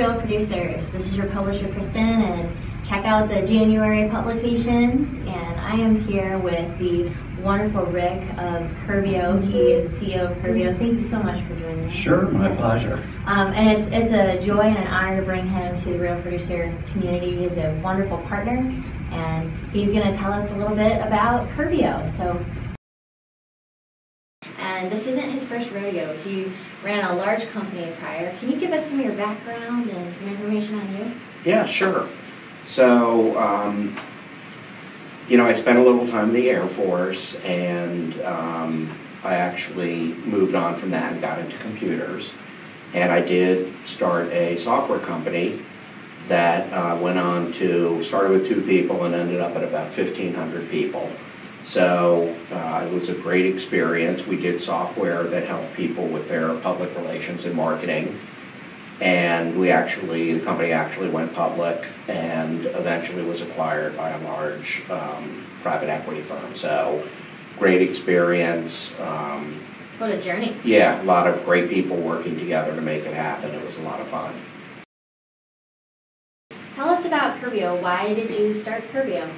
Real Producers. This is your publisher, Kristen, and check out the January publications. And I am here with the wonderful Rick of Curbio. He is the CEO of Curbio. Thank you so much for joining us. Sure, my pleasure. Um, and it's, it's a joy and an honor to bring him to the Real Producer community. He's a wonderful partner, and he's going to tell us a little bit about Curbio. So and this isn't his first rodeo. He ran a large company prior. Can you give us some of your background and some information on you? Yeah, sure. So, um, you know, I spent a little time in the Air Force, and um, I actually moved on from that and got into computers. And I did start a software company that uh, went on to started with two people and ended up at about 1,500 people. So uh, it was a great experience. We did software that helped people with their public relations and marketing. And we actually, the company actually went public and eventually was acquired by a large um, private equity firm. So great experience. Um, what a journey. Yeah, a lot of great people working together to make it happen. It was a lot of fun. Tell us about Curbio. Why did you start Curbio?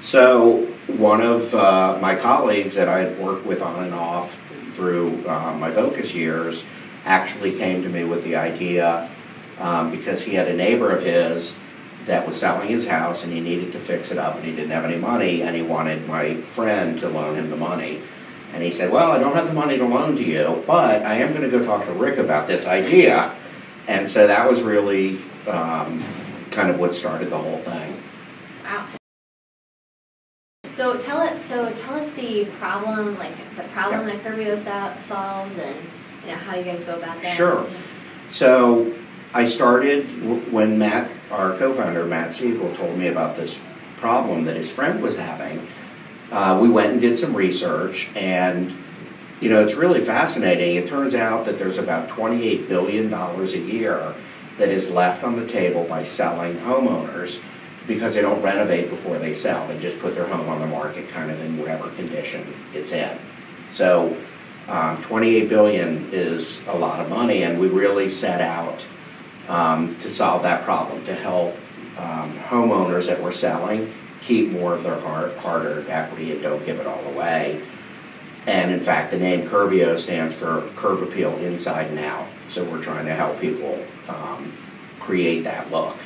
So one of uh, my colleagues that I had worked with on and off through uh, my Vocus years actually came to me with the idea um, because he had a neighbor of his that was selling his house and he needed to fix it up and he didn't have any money and he wanted my friend to loan him the money. And he said, Well, I don't have the money to loan to you, but I am going to go talk to Rick about this idea. And so that was really um, kind of what started the whole thing. Wow. So tell us. So the problem, like the problem that Curbio solves, and you know how you guys go about that. Sure. So I started when Matt, our co-founder Matt Siegel, told me about this problem that his friend was having. Uh, we went and did some research, and you know it's really fascinating. It turns out that there's about 28 billion dollars a year that is left on the table by selling homeowners because they don't renovate before they sell. They just put their home on the market kind of in whatever condition it's in. So um, 28 billion is a lot of money, and we really set out um, to solve that problem to help um, homeowners that were selling keep more of their hard, hard-earned equity and don't give it all away. And in fact, the name Curbio stands for curb appeal inside and out. So we're trying to help people um, create that look.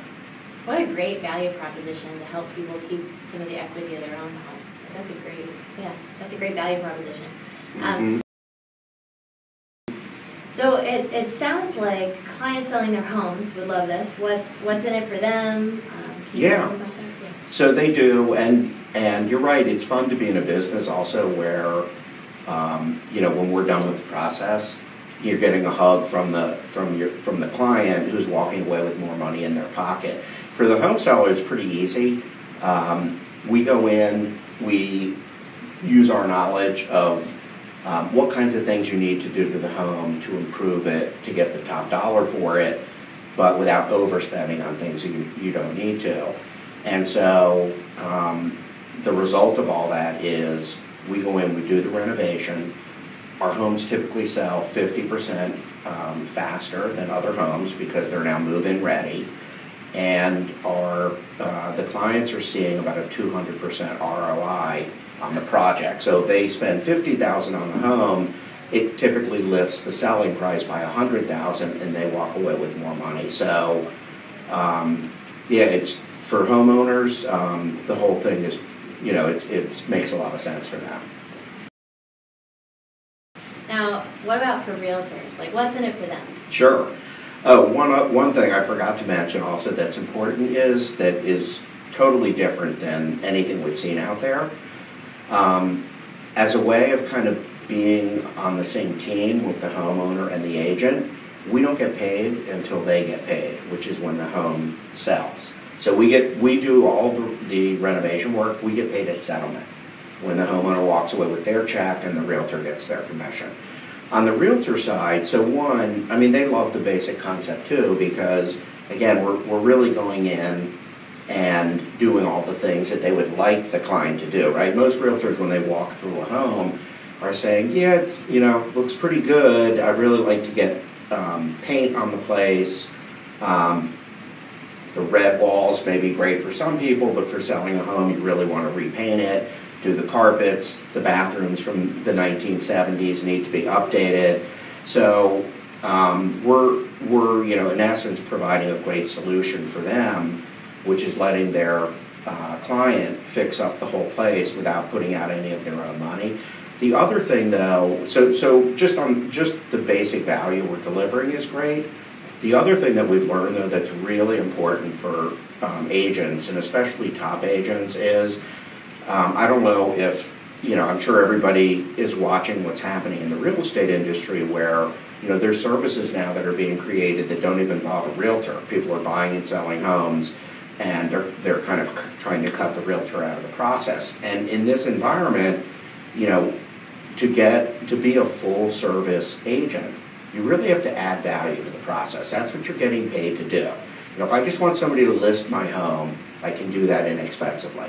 What a great value proposition to help people keep some of the equity of their own home. That's a great, yeah, that's a great value proposition. Um, mm-hmm. so it, it sounds like clients selling their homes would love this. What's what's in it for them? Um, yeah. yeah. So they do, and and you're right. It's fun to be in a business also where, um, you know, when we're done with the process, you're getting a hug from the from your from the client who's walking away with more money in their pocket. For the home seller, it's pretty easy. Um, we go in, we use our knowledge of um, what kinds of things you need to do to the home to improve it, to get the top dollar for it, but without overspending on things you, you don't need to. And so um, the result of all that is we go in, we do the renovation, our homes typically sell 50% um, faster than other homes because they're now move-in ready. And our, uh, the clients are seeing about a 200% ROI on the project. So if they spend 50000 on the home, it typically lifts the selling price by 100000 and they walk away with more money. So um, yeah, it's for homeowners, um, the whole thing is, you know, it, it makes a lot of sense for them. Now, what about for realtors? Like, what's in it for them? Sure. Oh, one, uh, one thing I forgot to mention also that's important is that is totally different than anything we've seen out there. Um, as a way of kind of being on the same team with the homeowner and the agent, we don't get paid until they get paid, which is when the home sells. So we get we do all the, the renovation work. We get paid at settlement when the homeowner walks away with their check and the realtor gets their commission. On the realtor side, so one, I mean, they love the basic concept too because, again, we're, we're really going in and doing all the things that they would like the client to do, right? Most realtors, when they walk through a home, are saying, yeah, it's, you know, looks pretty good. I'd really like to get um, paint on the place. Um, the red walls may be great for some people, but for selling a home, you really want to repaint it. Do the carpets, the bathrooms from the 1970s need to be updated. So um, we're, we're, you know, in essence, providing a great solution for them, which is letting their uh, client fix up the whole place without putting out any of their own money. The other thing, though, so so just on just the basic value we're delivering is great. The other thing that we've learned, though, that's really important for um, agents and especially top agents is um, I don't know if you know. I'm sure everybody is watching what's happening in the real estate industry, where you know there's services now that are being created that don't even involve a realtor. People are buying and selling homes and they're, they're kind of trying to cut the realtor out of the process. And in this environment, you know, to get to be a full service agent, you really have to add value to the process. That's what you're getting paid to do. You know, if I just want somebody to list my home, I can do that inexpensively.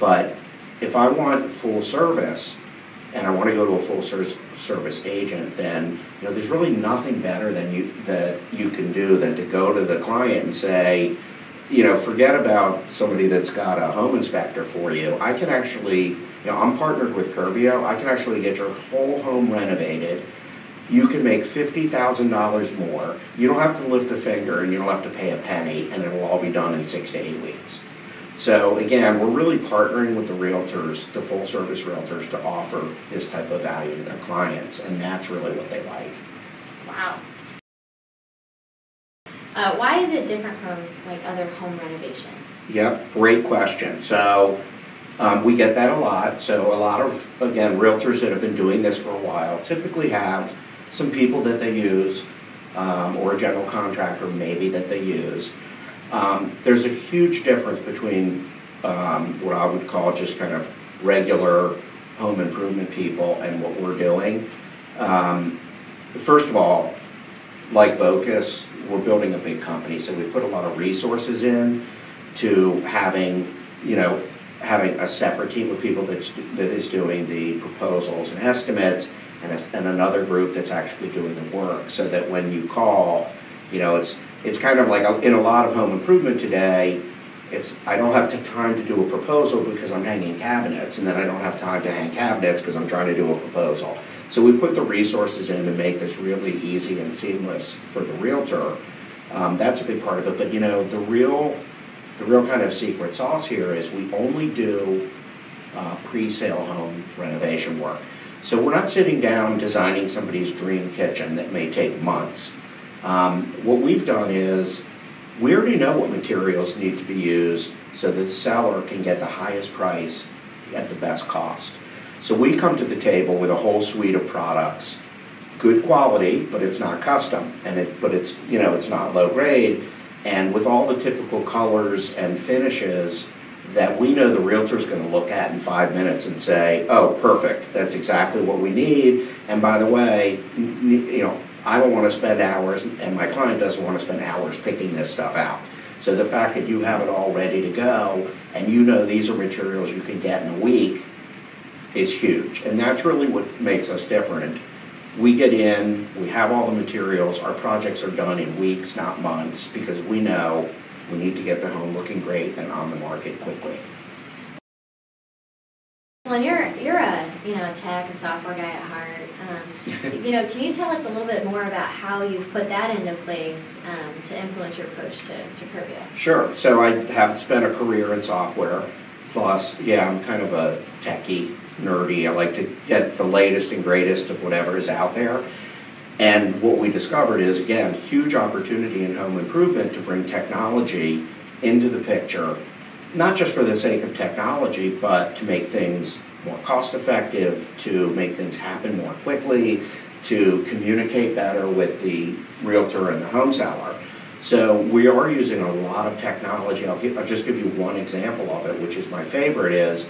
But if I want full service and I want to go to a full service agent, then you know there's really nothing better than you that you can do than to go to the client and say, you know, forget about somebody that's got a home inspector for you. I can actually, you know, I'm partnered with Curbio. I can actually get your whole home renovated. You can make $50,000 more. You don't have to lift a finger and you don't have to pay a penny, and it'll all be done in six to eight weeks. So, again, we're really partnering with the realtors, the full service realtors, to offer this type of value to their clients, and that's really what they like. Wow. Uh, why is it different from like other home renovations? Yep, great question. So um, we get that a lot. So a lot of again realtors that have been doing this for a while typically have some people that they use, um, or a general contractor maybe that they use. Um, there's a huge difference between um, what I would call just kind of regular home improvement people and what we're doing. Um, first of all, like Vocus, we're building a big company, so we put a lot of resources in to having, you know, having a separate team of people that's that is doing the proposals and estimates, and, a, and another group that's actually doing the work, so that when you call, you know, it's it's kind of like a, in a lot of home improvement today. It's I don't have time to do a proposal because I'm hanging cabinets, and then I don't have time to hang cabinets because I'm trying to do a proposal. So we put the resources in to make this really easy and seamless for the realtor. Um, that's a big part of it. But you know, the real, the real kind of secret sauce here is we only do uh, pre-sale home renovation work. So we're not sitting down designing somebody's dream kitchen that may take months. Um, what we've done is we already know what materials need to be used so that the seller can get the highest price at the best cost. So we come to the table with a whole suite of products, good quality, but it's not custom, and it but it's you know it's not low grade, and with all the typical colors and finishes that we know the realtor's going to look at in five minutes and say, "Oh, perfect, that's exactly what we need." And by the way, you know, I don't want to spend hours, and my client doesn't want to spend hours picking this stuff out. So the fact that you have it all ready to go, and you know these are materials you can get in a week is huge. And that's really what makes us different. We get in, we have all the materials, our projects are done in weeks, not months, because we know we need to get the home looking great and on the market quickly. Well, and you're you're a you know a tech, a software guy at heart. Um, you know, can you tell us a little bit more about how you've put that into place um, to influence your approach to, to Curbio? Sure. So I have spent a career in software. Plus, yeah, I'm kind of a techie nerdy. I like to get the latest and greatest of whatever is out there. And what we discovered is, again, huge opportunity in home improvement to bring technology into the picture, not just for the sake of technology, but to make things more cost effective, to make things happen more quickly, to communicate better with the realtor and the home seller. So we are using a lot of technology. I'll, give, I'll just give you one example of it, which is my favorite is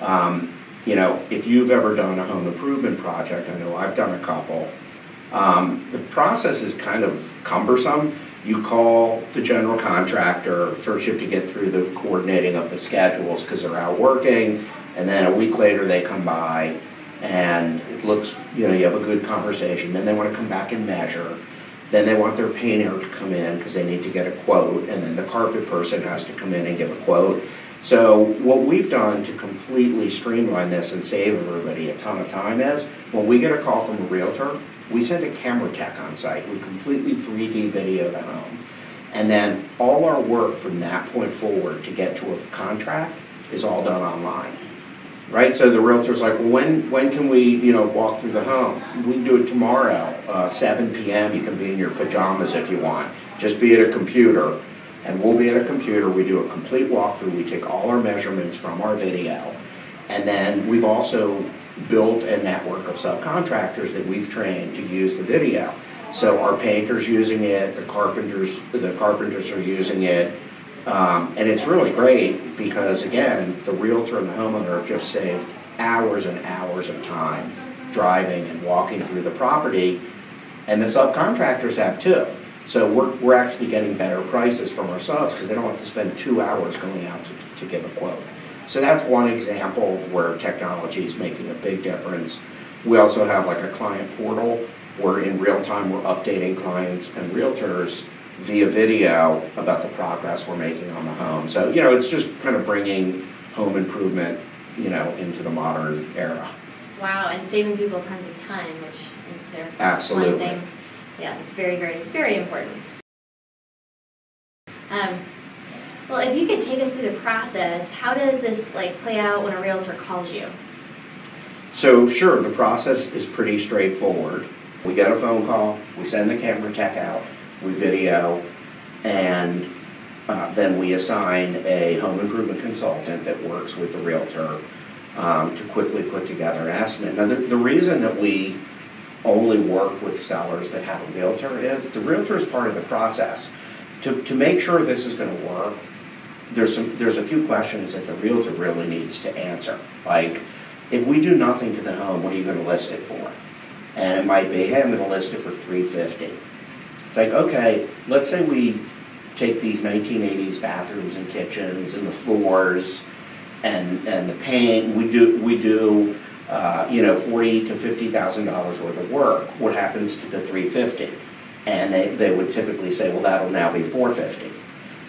um, you know, if you've ever done a home improvement project, I know I've done a couple, um, the process is kind of cumbersome. You call the general contractor, first you have to get through the coordinating of the schedules because they're out working, and then a week later they come by and it looks, you know, you have a good conversation. Then they want to come back and measure. Then they want their painter to come in because they need to get a quote, and then the carpet person has to come in and give a quote. So what we've done to completely streamline this and save everybody a ton of time is, when we get a call from a realtor, we send a camera tech on site. We completely 3D video the home. And then all our work from that point forward to get to a contract is all done online. Right? So the realtor's like, well, when, when can we, you know, walk through the home? We can do it tomorrow, uh, 7 p.m. You can be in your pajamas if you want. Just be at a computer. And we'll be at a computer. We do a complete walkthrough. We take all our measurements from our video. And then we've also built a network of subcontractors that we've trained to use the video. So our painters using it, the carpenters, the carpenters are using it, um, and it's really great because again, the realtor and the homeowner have just saved hours and hours of time driving and walking through the property, and the subcontractors have too. So we're, we're actually getting better prices from our subs because they don't have to spend two hours going out to, to give a quote. So that's one example where technology is making a big difference. We also have like a client portal where in real time we're updating clients and realtors via video about the progress we're making on the home. So, you know, it's just kind of bringing home improvement, you know, into the modern era. Wow, and saving people tons of time, which is their Absolutely. one thing. Yeah, it's very, very, very important. Um, well, if you could take us through the process, how does this like play out when a realtor calls you? So, sure, the process is pretty straightforward. We get a phone call, we send the camera tech out, we video, and uh, then we assign a home improvement consultant that works with the realtor um, to quickly put together an estimate. Now, the, the reason that we only work with sellers that have a realtor is the realtor is part of the process. To, to make sure this is going to work, there's, some, there's a few questions that the realtor really needs to answer. Like, if we do nothing to the home, what are you going to list it for? And it might be, hey, I'm going to list it for 350 it's like, okay, let's say we take these 1980s bathrooms and kitchens and the floors and and the paint. We do we do uh, you know forty to fifty thousand dollars worth of work. What happens to the 350? And they, they would typically say, well, that'll now be 450.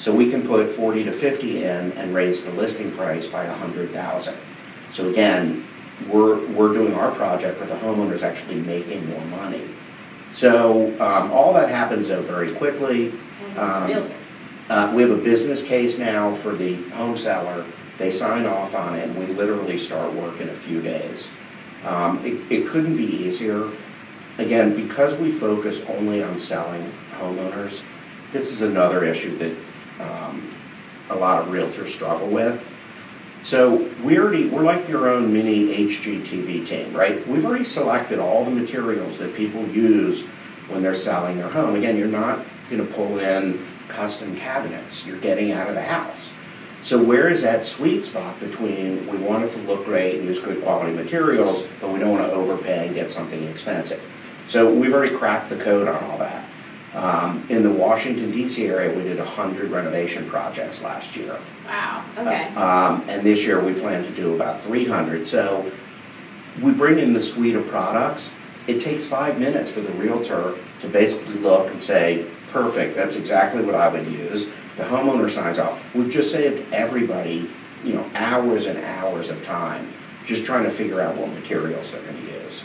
So we can put 40 to 50 in and raise the listing price by 100,000. So again, we're, we're doing our project, but the homeowner's actually making more money. So um, all that happens though very quickly. Um, uh, we have a business case now for the home seller. They sign off on it, and we literally start work in a few days. Um, it, it couldn't be easier. Again, because we focus only on selling homeowners, this is another issue that um, a lot of realtors struggle with. So we already, we're like your own mini HGTV team, right? We've already selected all the materials that people use when they're selling their home. Again, you're not going to pull in custom cabinets. You're getting out of the house. So where is that sweet spot between we want it to look great and use good quality materials, but we don't want to overpay and get something expensive? So we've already cracked the code on all that. Um, in the Washington, D.C. area, we did 100 renovation projects last year. Wow, okay. Uh, um, and this year we plan to do about 300. So we bring in the suite of products. It takes five minutes for the realtor to basically look and say, perfect, that's exactly what I would use. The homeowner signs off. We've just saved everybody, you know, hours and hours of time just trying to figure out what materials they're going to use.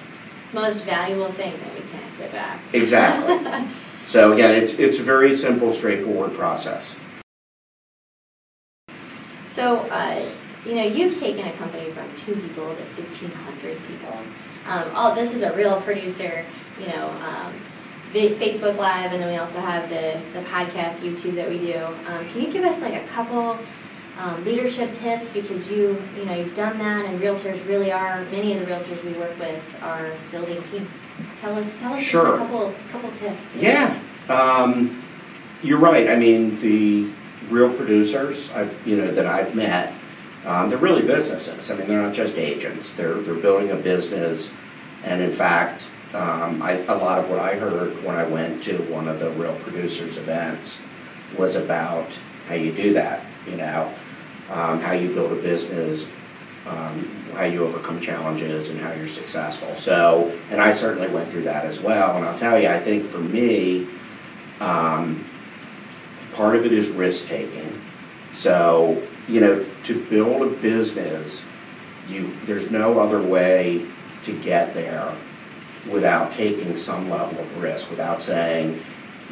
Most valuable thing that we can't get back. Exactly. So again, it's, it's a very simple, straightforward process. So, uh, you know, you've taken a company from two people to 1,500 people. Um, all, this is a real producer, you know, um, Facebook Live, and then we also have the, the podcast, YouTube that we do. Um, can you give us like a couple um, leadership tips because you you know you've done that and realtors really are many of the realtors we work with are building teams. Tell us tell us sure. just a couple couple tips. Yeah, um, you're right. I mean the real producers I you know that I've met. Um, they're really businesses. I mean, they're not just agents. They're they're building a business, and in fact, um, I, a lot of what I heard when I went to one of the real producers events was about how you do that. You know, um, how you build a business, um, how you overcome challenges, and how you're successful. So, and I certainly went through that as well. And I'll tell you, I think for me, Um, part of it is risk taking. So, you know, to build a business, you there's no other way to get there without taking some level of risk, without saying,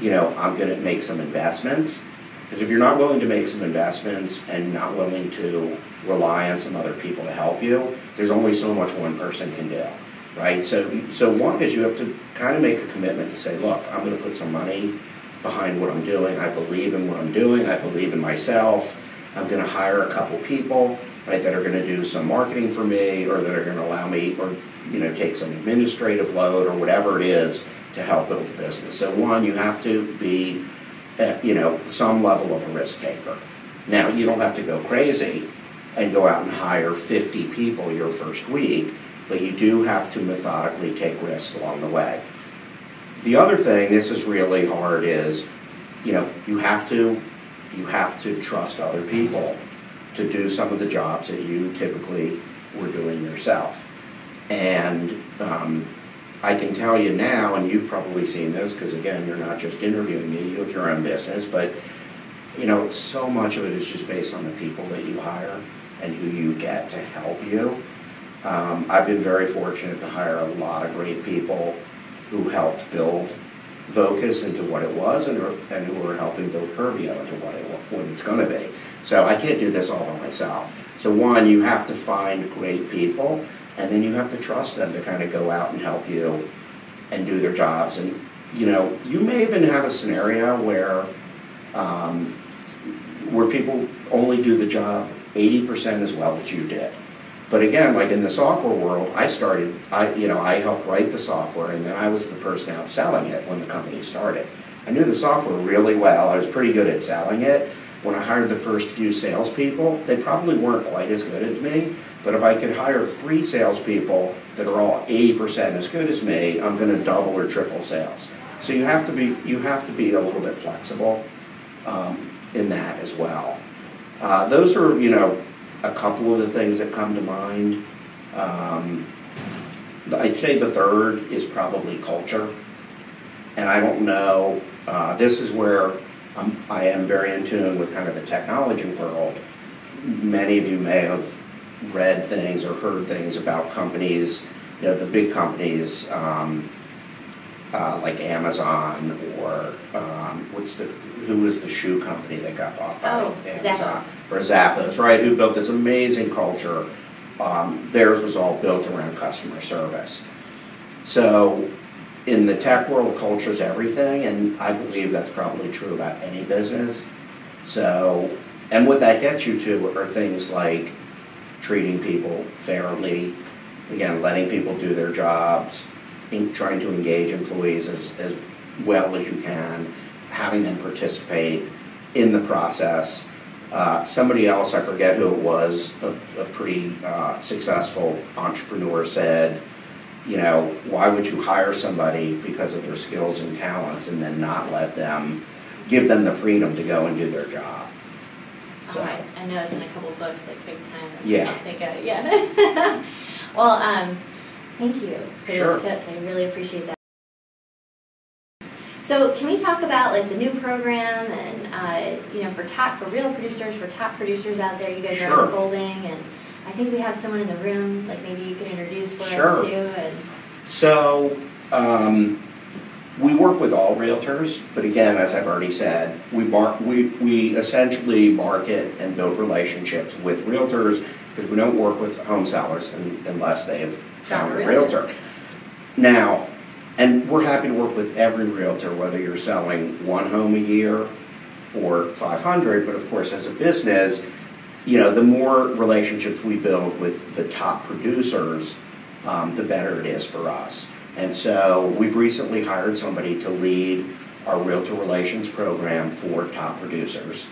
you know, I'm going to make some investments. Because if you're not willing to make some investments and not willing to rely on some other people to help you, there's only so much one person can do, right? So, so one is you have to kind of make a commitment to say, look, I'm going to put some money behind what I'm doing. I believe in what I'm doing. I believe in myself. I'm going to hire a couple people, right, that are going to do some marketing for me, or that are going to allow me, or you know, take some administrative load, or whatever it is to help build the business. So one, you have to be, uh, you know, some level of a risk taker. Now, you don't have to go crazy and go out and hire 50 people your first week, but you do have to methodically take risks along the way. The other thing, this is really hard, is, you know, you have to, you have to trust other people to do some of the jobs that you typically were doing yourself. And um, I can tell you now, and you've probably seen this, because again, you're not just interviewing me, you have your own business, but you know, so much of it is just based on the people that you hire and who you get to help you. Um, I've been very fortunate to hire a lot of great people who helped build Vocus into what it was and, and who are helping build Curbio into what, it, what it's going to be. So I can't do this all by myself. So one, you have to find great people and then you have to trust them to kind of go out and help you and do their jobs. And you know, you may even have a scenario where um, where people only do the job 80% as well as you did. But again, like in the software world, I started, I you know, I helped write the software, and then I was the person out selling it when the company started. I knew the software really well. I was pretty good at selling it. When I hired the first few salespeople, they probably weren't quite as good as me, but if I could hire three salespeople that are all 80% as good as me, I'm going to double or triple sales. So you have to be you have to be a little bit flexible um, in that as well. Uh, those are you know a couple of the things that come to mind. Um, I'd say the third is probably culture, and I don't know. Uh, this is where I'm, I am very in tune with kind of the technology world. Many of you may have read things or heard things about companies, you know, the big companies um, uh, like Amazon or um, what's the who was the shoe company that got bought by oh, Amazon Zappos. or Zappos, right? Who built this amazing culture. Um, theirs was all built around customer service. So in the tech world, culture is everything, and I believe that's probably true about any business. So, and what that gets you to are things like treating people fairly, again, letting people do their jobs, in trying to engage employees as, as well as you can, having them participate in the process. Uh, somebody else, I forget who it was, a, a pretty uh, successful entrepreneur said, you know, why would you hire somebody because of their skills and talents and then not let them, give them the freedom to go and do their job? So. Oh, I, know it's in a couple books, like Big Time. Yeah. I can't think of. Yeah. well, um, thank you for sure. those tips. I really appreciate that. So, can we talk about like the new program and uh, you know for top for real producers, for top producers out there, you guys sure. are unfolding, and I think we have someone in the room. Like maybe you can introduce for sure. us too. And so. Um, we work with all realtors, but again, as I've already said, we, mar- we, we essentially market and build relationships with realtors because we don't work with home sellers unless they've found a realtor. realtor. Now, and we're happy to work with every realtor, whether you're selling one home a year or 500, but of course, as a business, you know, the more relationships we build with the top producers, um, the better it is for us. And so we've recently hired somebody to lead our Realtor Relations program for top producers.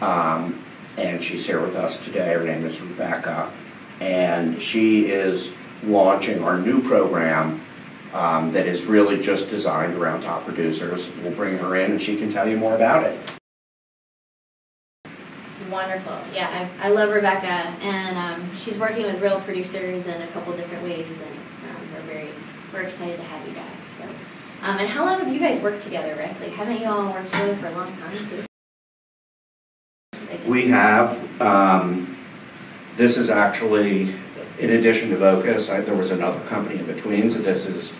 Um, and she's here with us today. Her name is Rebecca. And she is launching our new program um, that is really just designed around top producers. We'll bring her in and she can tell you more about it. Wonderful. Yeah, I, I love Rebecca. And um, she's working with real producers in a couple different ways. And we're excited to have you guys. So Um, and how long have you guys worked together, Rick? Like, haven't you all worked together for a long time too? We have, um, this is actually, in addition to Vocus, I, there was another company in between, so this is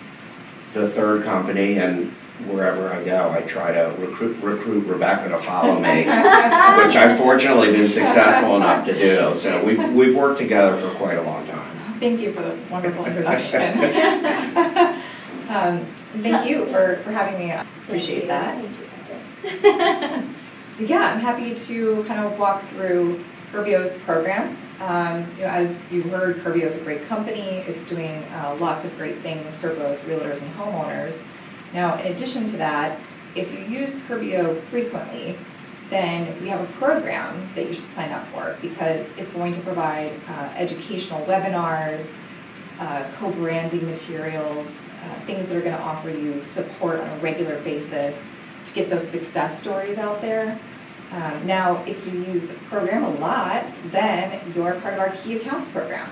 the third company, and wherever I go, I try to recruit, recruit Rebecca to follow me, which I've fortunately been successful enough to do. So we, we've worked together for quite a long time. Thank you for the wonderful introduction. um, thank you for, for having me. I appreciate that. so yeah, I'm happy to kind of walk through Curbio's program. Um, you know, as you heard, Curbio is a great company. It's doing uh, lots of great things for both realtors and homeowners. Now, in addition to that, if you use Curbio frequently, then we have a program that you should sign up for because it's going to provide uh, educational webinars, uh, co-branding materials, uh, things that are going to offer you support on a regular basis to get those success stories out there. Um, now, if you use the program a lot, then you're part of our key accounts program.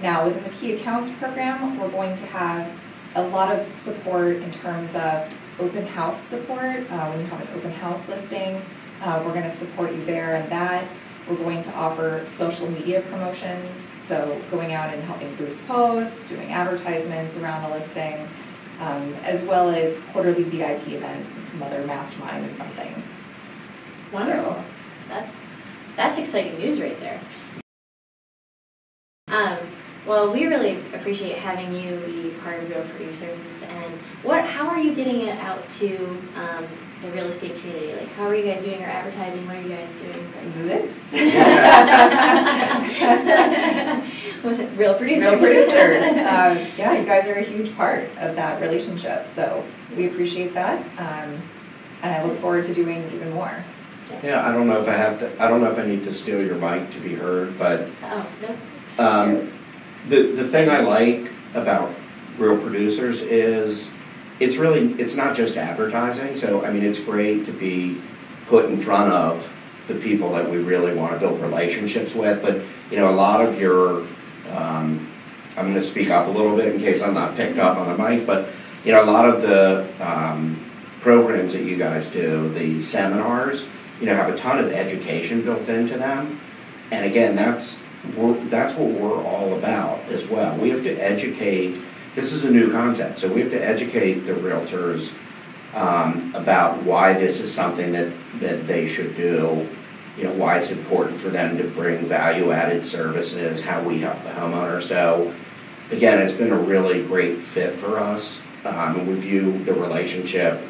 Now, within the key accounts program, we're going to have a lot of support in terms of open house support. Uh, when you have an open house listing, uh, we're going to support you there and that. We're going to offer social media promotions, so going out and helping boost posts, doing advertisements around the listing, um, as well as quarterly VIP events and some other mastermind and fun things. Wonderful. So, that's that's exciting news right there. Well, we really appreciate having you be part of Real Producers. And what? How are you getting it out to um, the real estate community? Like, how are you guys doing your advertising? What are you guys doing? This. real producers. Real producers. um, yeah, you guys are a huge part of that relationship. So we appreciate that, um, and I look forward to doing even more. Yeah, I don't know if I have to. I don't know if I need to steal your mic to be heard, but. Oh no. Um, the the thing I like about real producers is it's really it's not just advertising. So I mean, it's great to be put in front of the people that we really want to build relationships with. But you know, a lot of your um, I'm going to speak up a little bit in case I'm not picked up on the mic, but you know, a lot of the um, programs that you guys do, the seminars, you know, have a ton of education built into them. And again, that's that's what we're all about as well. We have to educate, this is a new concept, so we have to educate the realtors um, about why this is something that, that they should do, you know, why it's important for them to bring value added services, how we help the homeowner. So, again, it's been a really great fit for us. Um, we view the relationship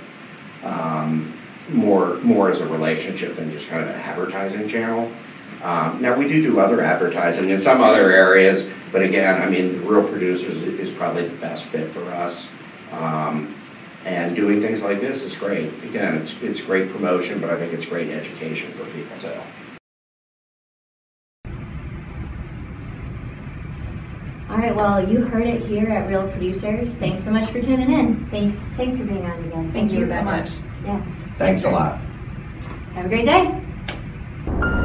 um, more, more as a relationship than just kind of an advertising channel. Um, now we do do other advertising in some other areas, but again, I mean, the Real Producers is probably the best fit for us. Um, and doing things like this is great. Again, it's, it's great promotion, but I think it's great education for people too. All right, well, you heard it here at Real Producers. Thanks so much for tuning in. Thanks, thanks for being on, you guys. Thank, Thank you, you so much. Yeah. Thanks, thanks a lot. Have a great day.